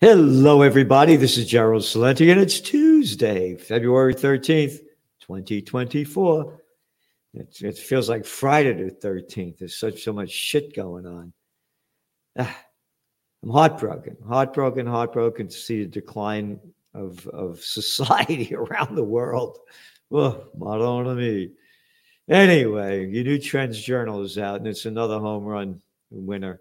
Hello, everybody. This is Gerald Celente, and it's Tuesday, February 13th, 2024. It, it feels like Friday the 13th. There's such so much shit going on. Ah, I'm heartbroken, heartbroken, heartbroken to see the decline of, of society around the world. Oh, Madonna me. Anyway, your new Trends Journal is out, and it's another home run winner.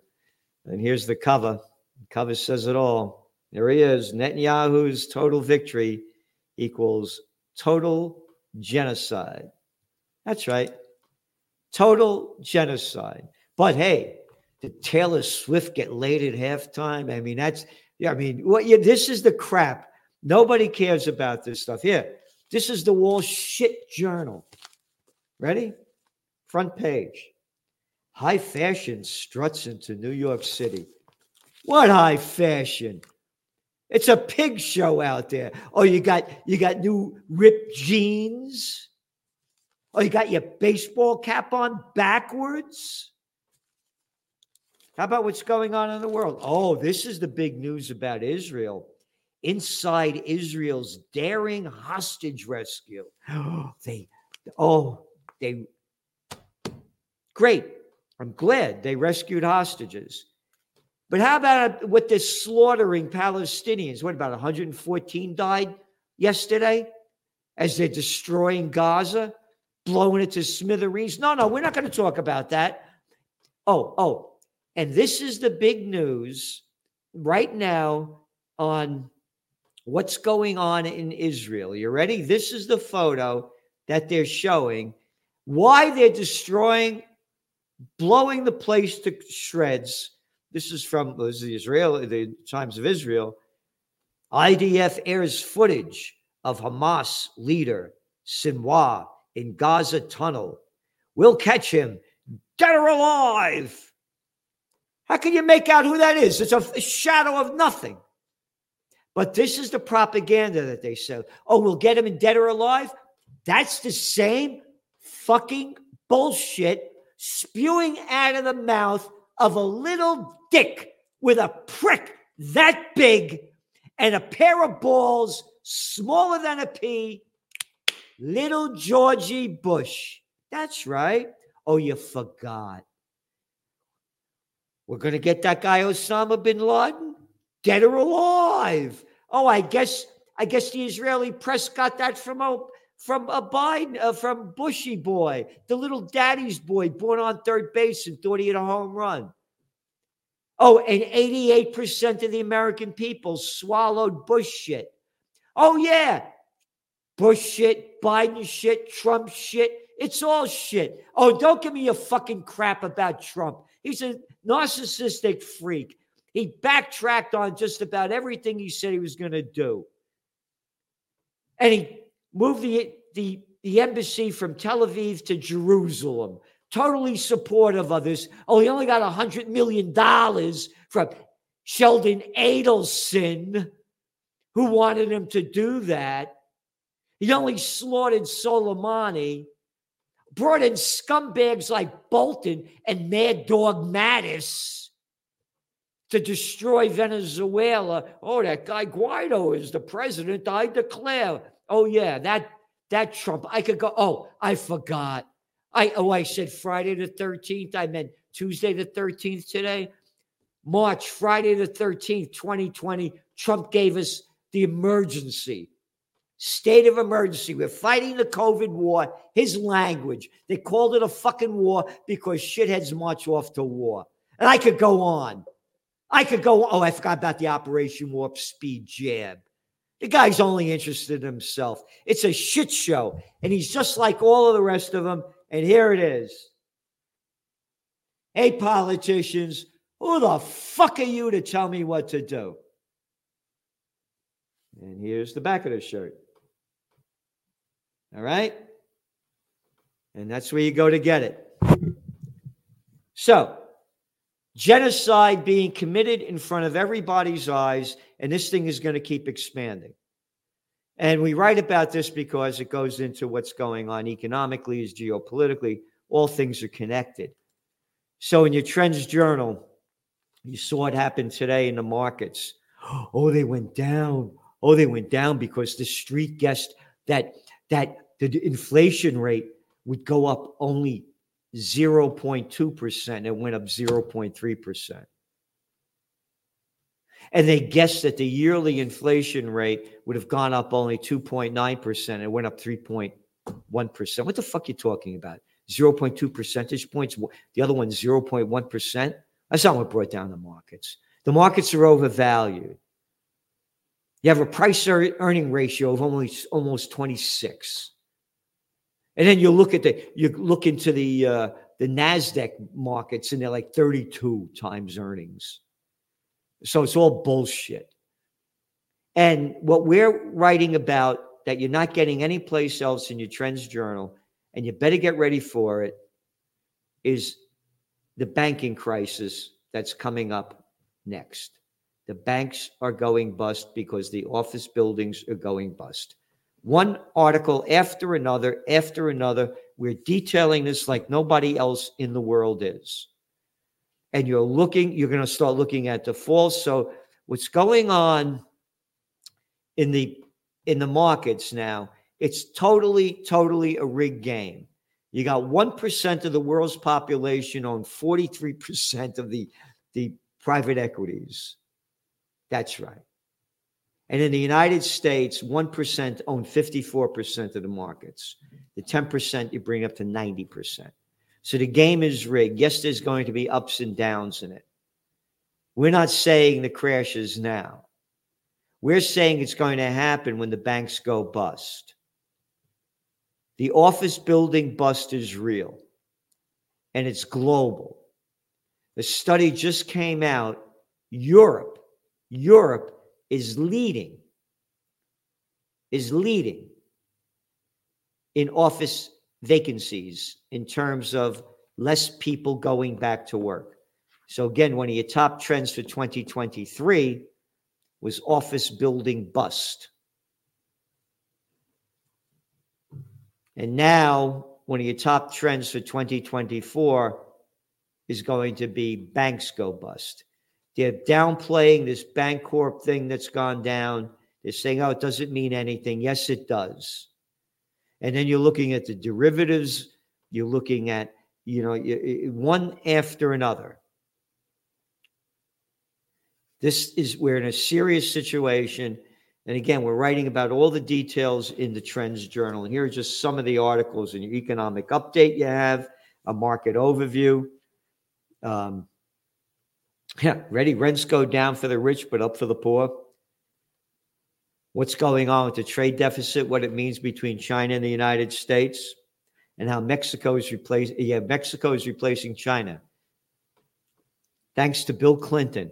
And here's the cover. The cover says it all. There he is. Netanyahu's total victory equals total genocide. That's right. Total genocide. But hey, did Taylor Swift get laid at halftime? I mean, that's, yeah, I mean, what, yeah, this is the crap. Nobody cares about this stuff. Here, this is the Wall Shit Journal. Ready? Front page. High fashion struts into New York City. What high fashion? It's a pig show out there. Oh, you got you got new ripped jeans. Oh, you got your baseball cap on backwards. How about what's going on in the world? Oh, this is the big news about Israel. Inside Israel's daring hostage rescue. they oh, they great. I'm glad they rescued hostages. But how about with this slaughtering Palestinians? What about 114 died yesterday as they're destroying Gaza, blowing it to smithereens? No, no, we're not going to talk about that. Oh, oh, and this is the big news right now on what's going on in Israel. You ready? This is the photo that they're showing why they're destroying, blowing the place to shreds this is from this is the Israel, the Times of Israel. IDF airs footage of Hamas leader Sinwar in Gaza tunnel. We'll catch him dead or alive. How can you make out who that is? It's a, shadow of nothing. But this is the propaganda that they said. Oh, we'll get him in dead or alive. That's the same fucking bullshit spewing out of the mouth of a little dick with a prick that big and a pair of balls smaller than a pea. Little Georgie Bush. That's right. Oh, you forgot. We're going to get that guy Osama bin Laden dead or alive. Oh, I guess I guess the Israeli press got that from from a Biden uh, from Bushy boy, the little daddy's boy born on third base and thought he had a home run. Oh, and 88% of the American people swallowed Bush shit. Oh, yeah. Bush shit, Biden shit, Trump shit. It's all shit. Oh, don't give me a fucking crap about Trump. He's a narcissistic freak. He backtracked on just about everything he said he was going to do. And he moved the, the, the embassy from Tel Aviv to Jerusalem totally supportive of this. Oh, he only got a $100 million from Sheldon Adelson, who wanted him to do that. He only slaughtered Soleimani, brought in scumbags like Bolton and Mad Dog Mattis to destroy Venezuela. Oh, that guy Guaido is the president. I declare. Oh, yeah, that that Trump. I could go. Oh, I forgot. I oh, I said Friday the 13th. I meant Tuesday the 13th today. March, Friday the 13th, 2020. Trump gave us the emergency, state of emergency. We're fighting the COVID war. His language. They called it a fucking war because shitheads march off to war. And I could go on. I could go. Oh, I forgot about the Operation Warp Speed jab. The guy's only interested in himself. It's a shit show. And he's just like all of the rest of them. And here it is. Hey, politicians, who the fuck are you to tell me what to do? And here's the back of the shirt. All right? And that's where you go to get it. So, genocide being committed in front of everybody's eyes, and this thing is going to keep expanding. And we write about this because it goes into what's going on economically, as geopolitically. All things are connected. So in your Trends Journal, you saw what happened today in the markets. Oh, they went down. Oh, they went down because the street guessed that that the inflation rate would go up only 0.2%. It went up 0.3%. And they guessed that the yearly inflation rate would have gone up only 2.9%. It went up 3.1%. What the fuck are you talking about? 0.2 percentage points. The other one, 0.1%. That's not what brought down the markets. The markets are overvalued. You have a price earning ratio of almost almost 26. And then you look at the you look into the uh, the Nasdaq markets and they're like 32 times earnings. So it's all bullshit. And what we're writing about that you're not getting anyplace else in your trends journal, and you better get ready for it, is the banking crisis that's coming up next. The banks are going bust because the office buildings are going bust. One article after another, after another, we're detailing this like nobody else in the world is. And you're looking, you're going to start looking at the falls. So what's going on in the in the markets now, it's totally, totally a rigged game. You got 1% of the world's population own 43% of the, the private equities. That's right. And in the United States, 1% own 54% of the markets. The 10% you bring up to 90%. So the game is rigged. Yes, there's going to be ups and downs in it. We're not saying the crash is now. We're saying it's going to happen when the banks go bust. The office building bust is real and it's global. The study just came out. Europe, Europe is leading, is leading in office vacancies in terms of less people going back to work. So, again, one of your top trends for 2023 was office building bust. And now, one of your top trends for 2024 is going to be banks go bust. They're downplaying this Bancorp thing that's gone down. They're saying, oh, it doesn't mean anything. Yes, it does. And then you're looking at the derivatives. You're looking at, you know, one after another. This is, we're in a serious situation. And again, we're writing about all the details in the Trends Journal. And here are just some of the articles in your economic update you have, a market overview. Um, yeah, ready? Rents go down for the rich, but up for the poor. What's going on with the trade deficit? What it means between China and the United States, and how Mexico is replacing. Yeah, Mexico is replacing China. Thanks to Bill Clinton,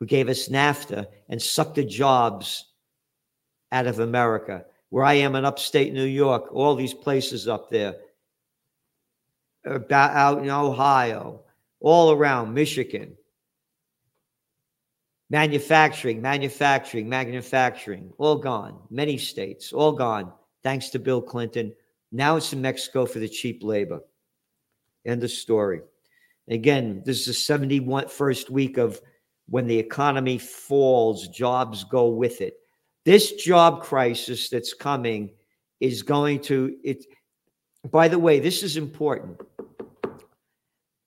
who gave us NAFTA and sucked the jobs out of America. Where I am in upstate New York, all these places up there, about out in Ohio, all around Michigan, Manufacturing, manufacturing, manufacturing, all gone. Many states, all gone, thanks to Bill Clinton. Now it's in Mexico for the cheap labor. End of story. Again, this is the 71st week of when the economy falls, jobs go with it. This job crisis that's coming is going to it. By the way, this is important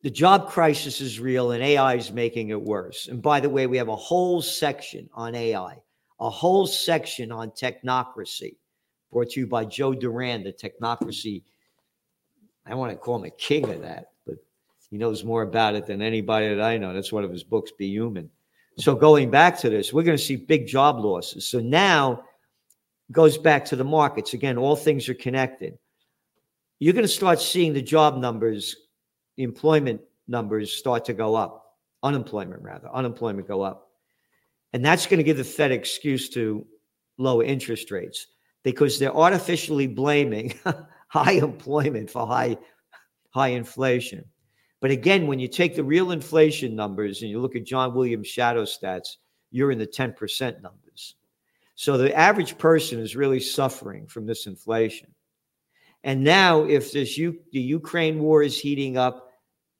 the job crisis is real and AI is making it worse. And by the way, we have a whole section on AI, a whole section on technocracy, brought to you by Joe Duran, the technocracy. I want to call him a king of that, but he knows more about it than anybody that I know. That's one of his books, Be Human. So going back to this, we're going to see big job losses. So now goes back to the markets. Again, all things are connected. You're going to start seeing the job numbers employment numbers start to go up, unemployment rather, unemployment go up. And that's going to give the Fed excuse to lower interest rates because they're artificially blaming high employment for high high inflation. But again, when you take the real inflation numbers and you look at John Williams' shadow stats, you're in the 10% numbers. So the average person is really suffering from this inflation. And now, if this U- the Ukraine war is heating up,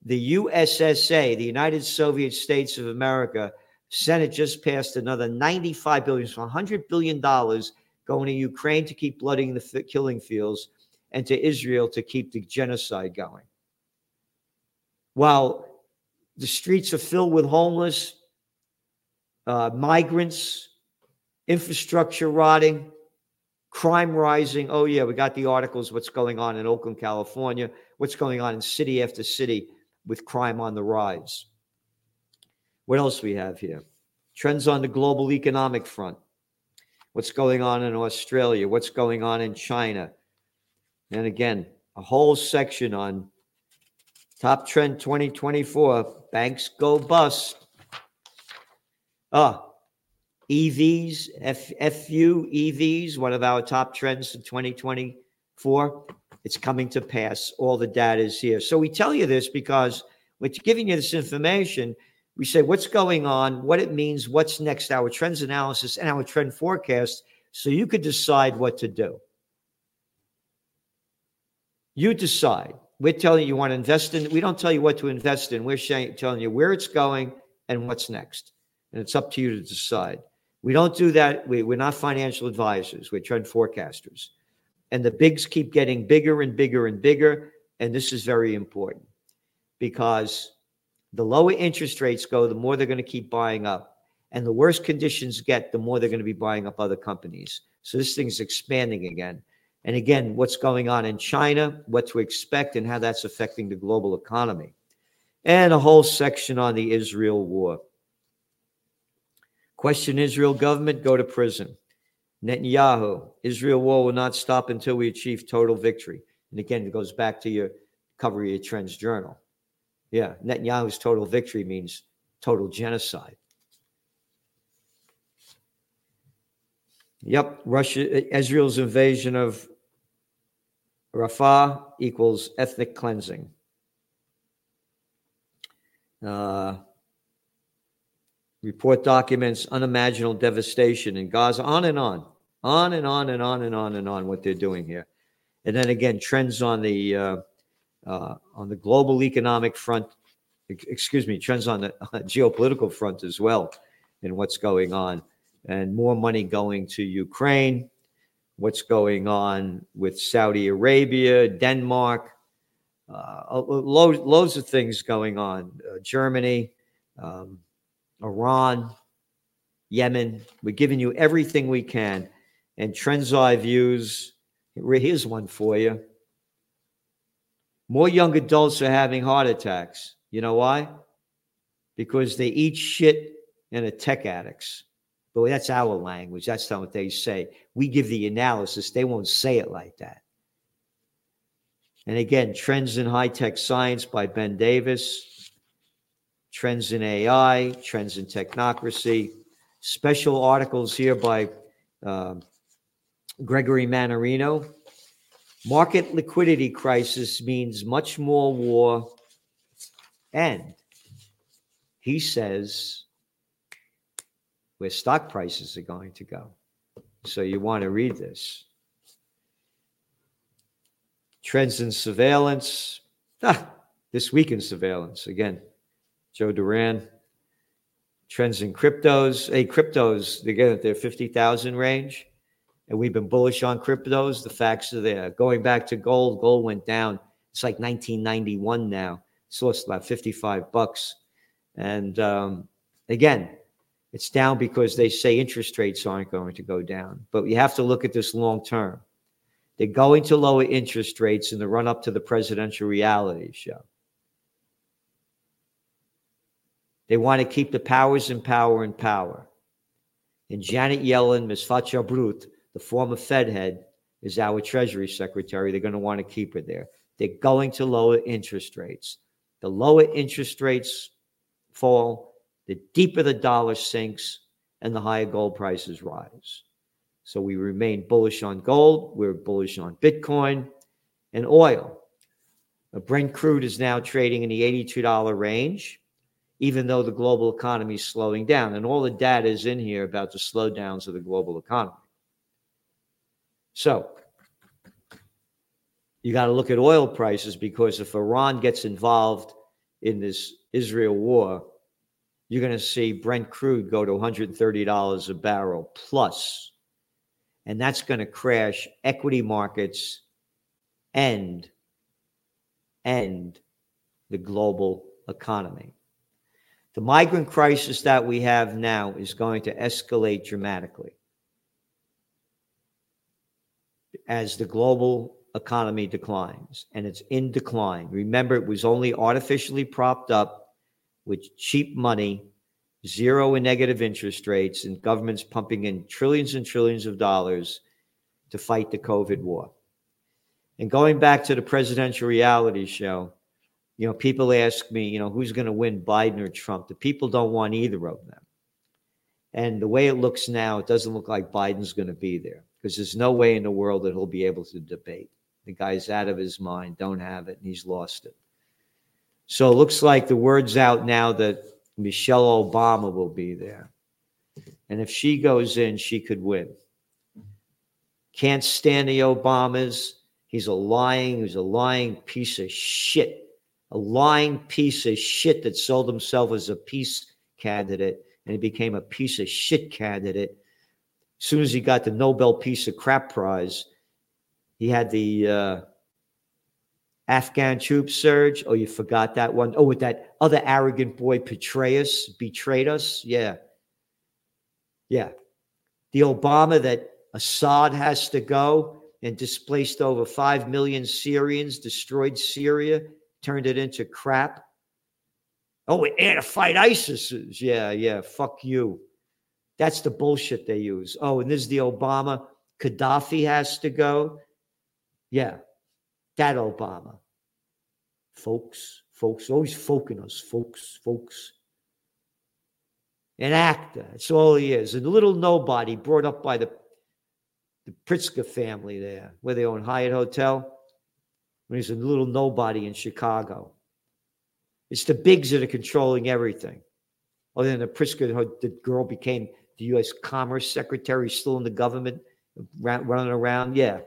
the USSA, the United Soviet States of America, Senate just passed another 95 billion, so 100 billion dollars going to Ukraine to keep blooding the killing fields and to Israel to keep the genocide going. While the streets are filled with homeless, uh, migrants, infrastructure rotting, crime rising. Oh, yeah, we got the articles what's going on in Oakland, California, what's going on in city after city with crime on the rise. What else we have here? Trends on the global economic front. What's going on in Australia? What's going on in China? And again, a whole section on top trend 2024 banks go bust. Ah, EVs, F, FU EVs, one of our top trends in 2024. It's coming to pass. All the data is here. So we tell you this because we're giving you this information. We say what's going on, what it means, what's next, our trends analysis, and our trend forecast, so you could decide what to do. You decide. We're telling you you want to invest in. We don't tell you what to invest in. We're telling you where it's going and what's next. And it's up to you to decide. We don't do that. We, we're not financial advisors. We're trend forecasters. And the bigs keep getting bigger and bigger and bigger. And this is very important because the lower interest rates go, the more they're going to keep buying up. And the worse conditions get, the more they're going to be buying up other companies. So this thing's expanding again. And again, what's going on in China, what to expect, and how that's affecting the global economy. And a whole section on the Israel war. Question Israel government, go to prison. Netanyahu, Israel war will not stop until we achieve total victory. And again, it goes back to your cover of your Trends Journal. Yeah, Netanyahu's total victory means total genocide. Yep, Russia, Israel's invasion of Rafah equals ethnic cleansing. Uh, report documents unimaginable devastation in Gaza, on and on, on and on and on and on and on what they're doing here. And then again, trends on the uh, uh, on the global economic front, excuse me, trends on the geopolitical front as well, and what's going on, and more money going to Ukraine, what's going on with Saudi Arabia, Denmark, uh, loads, loads of things going on, uh, Germany. Um, Iran, Yemen. We're giving you everything we can. And Trends Eye Views, here's one for you. More young adults are having heart attacks. You know why? Because they eat shit and are tech addicts. But that's our language. That's not what they say. We give the analysis. They won't say it like that. And again, Trends in High Tech Science by Ben Davis trends in AI, trends in technocracy, special articles here by uh, Gregory Mannarino. Market liquidity crisis means much more war, and he says where stock prices are going to go. So you want to read this. Trends in surveillance. Ah, this week in surveillance again. Joe Duran. Trends in cryptos. Hey, cryptos, they again, at their 50,000 range. And we've been bullish on cryptos. The facts are there. Going back to gold, gold went down. It's like 1991 now. It's lost about 55 bucks. And um, again, it's down because they say interest rates aren't going to go down. But you have to look at this long term. They're going to lower interest rates in the run up to the presidential reality show. They want to keep the powers in power and power. And Janet Yellen, Ms. Fatja Brut, the former Fed head, is our Treasury Secretary. They're going to want to keep her there. They're going to lower interest rates. The lower interest rates fall, the deeper the dollar sinks, and the higher gold prices rise. So we remain bullish on gold. We're bullish on Bitcoin and oil. Brent crude is now trading in the $82 range even though the global economy is slowing down. And all the data is in here about the slowdowns of the global economy. So you got to look at oil prices because if Iran gets involved in this Israel war, you're going to see Brent crude go to $130 a barrel plus, and that's going to crash equity markets and end the global economy. The migrant crisis that we have now is going to escalate dramatically as the global economy declines, and it's in decline. Remember, it was only artificially propped up with cheap money, zero and negative interest rates, and governments pumping in trillions and trillions of dollars to fight the COVID war. And going back to the presidential reality show, you know, people ask me, you know, who's going to win, Biden or Trump? The people don't want either of them. And the way it looks now, it doesn't look like Biden's going to be there because there's no way in the world that he'll be able to debate. The guy's out of his mind, don't have it, and he's lost it. So it looks like the word's out now that Michelle Obama will be there. And if she goes in, she could win. Can't stand the Obamas. He's a lying, he's a lying piece of shit a lying piece of shit that sold himself as a peace candidate and he became a piece of shit candidate. As soon as he got the Nobel Peace of Crap Prize, he had the uh, Afghan troop surge. Oh, you forgot that one. Oh, with that other arrogant boy Petraeus betrayed us. Yeah. Yeah. The Obama that Assad has to go and displaced over 5 million Syrians, destroyed Syria turned it into crap. Oh, we're to fight ISIS. Yeah, yeah, fuck you. That's the bullshit they use. Oh, and this is the Obama. Gaddafi has to go. Yeah, that Obama. Folks, folks, always folking us, folks, folks. An actor. That's all he is. A little nobody brought up by the, the Pritzker family there, where they own Hyatt Hotel when he's a little nobody in Chicago. It's the bigs that are controlling everything. Other than the Pritzker, the girl became the U.S. Commerce Secretary, still in the government, running around. Yeah.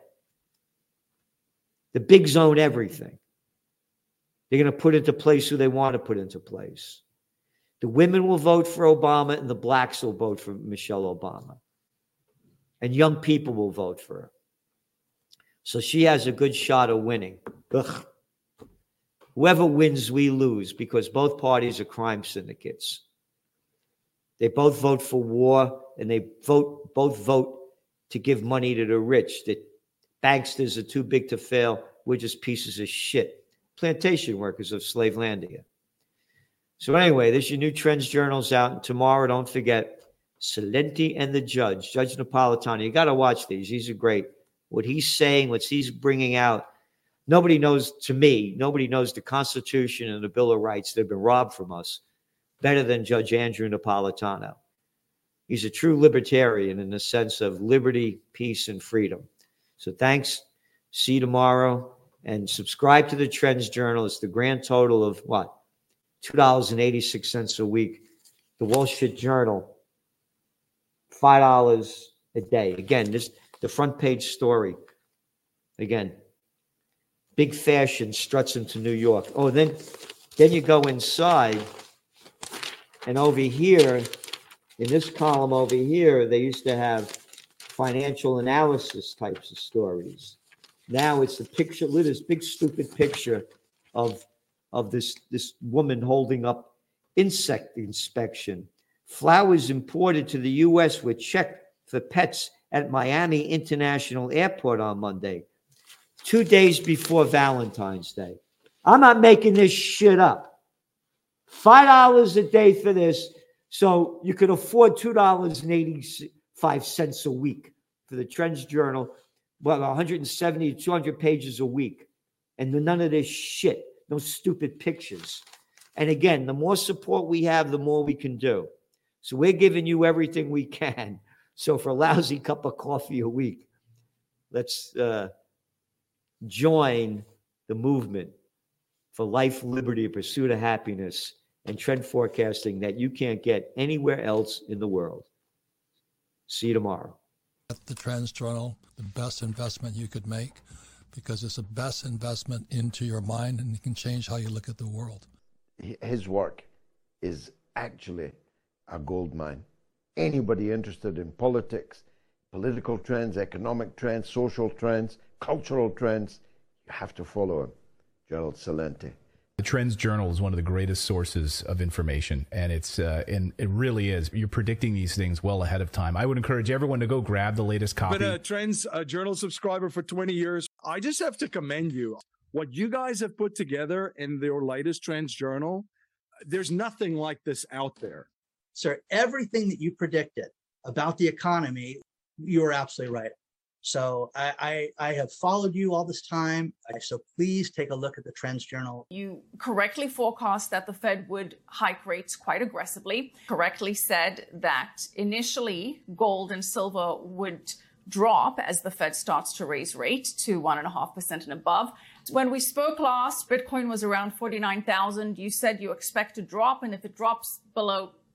The bigs own everything. They're going to put into place who they want to put into place. The women will vote for Obama, and the blacks will vote for Michelle Obama. And young people will vote for her. So she has a good shot of winning. Ugh. Whoever wins, we lose because both parties are crime syndicates. They both vote for war and they vote both vote to give money to the rich. The banksters are too big to fail. We're just pieces of shit. Plantation workers of Slavelandia. So anyway, this your new trends journals out. And tomorrow, don't forget Celente and the Judge, Judge Napolitano. You got to watch these. These are great what he's saying, what he's bringing out. Nobody knows, to me, nobody knows the Constitution and the Bill of Rights. They've been robbed from us better than Judge Andrew Napolitano. He's a true libertarian in the sense of liberty, peace, and freedom. So thanks. See you tomorrow. And subscribe to the Trends Journal. It's the grand total of what? $2.86 a week. The Wall Street Journal, $5 a day. Again, this the front page story. Again, big fashion struts into New York. Oh, then then you go inside, and over here, in this column over here, they used to have financial analysis types of stories. Now it's a picture, look at this big stupid picture of of this this woman holding up insect inspection. Flowers imported to the U.S. were checked for pets at Miami International Airport on Monday, two days before Valentine's Day. I'm not making this shit up. $5 a day for this. So you could afford $2.85 a week for the Trends Journal. Well, 170 to 200 pages a week. And none of this shit, no stupid pictures. And again, the more support we have, the more we can do. So we're giving you everything we can. So for a lousy cup of coffee a week, let's uh, join the movement for life, liberty, pursuit of happiness, and trend forecasting that you can't get anywhere else in the world. See you tomorrow. The Trends Journal, the best investment you could make because it's the best investment into your mind and it can change how you look at the world. His work is actually a gold mine. Anybody interested in politics, political trends, economic trends, social trends, cultural trends, you have to follow him, Gerald Celente. The Trends Journal is one of the greatest sources of information, and it's uh, and it really is. You're predicting these things well ahead of time. I would encourage everyone to go grab the latest copy. Been a Trends uh, Journal subscriber for 20 years. I just have to commend you. What you guys have put together in your latest Trends Journal, there's nothing like this out there. Sir, everything that you predicted about the economy, you were absolutely right. So I, I, I, have followed you all this time. So please take a look at the Trends Journal. You correctly forecast that the Fed would hike rates quite aggressively, correctly said that initially gold and silver would drop as the Fed starts to raise rate to 1.5% and above. When we spoke last, Bitcoin was around 49,000. You said you expect to drop, and if it drops below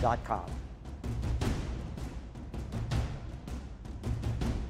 www.thebusinessmindset.com.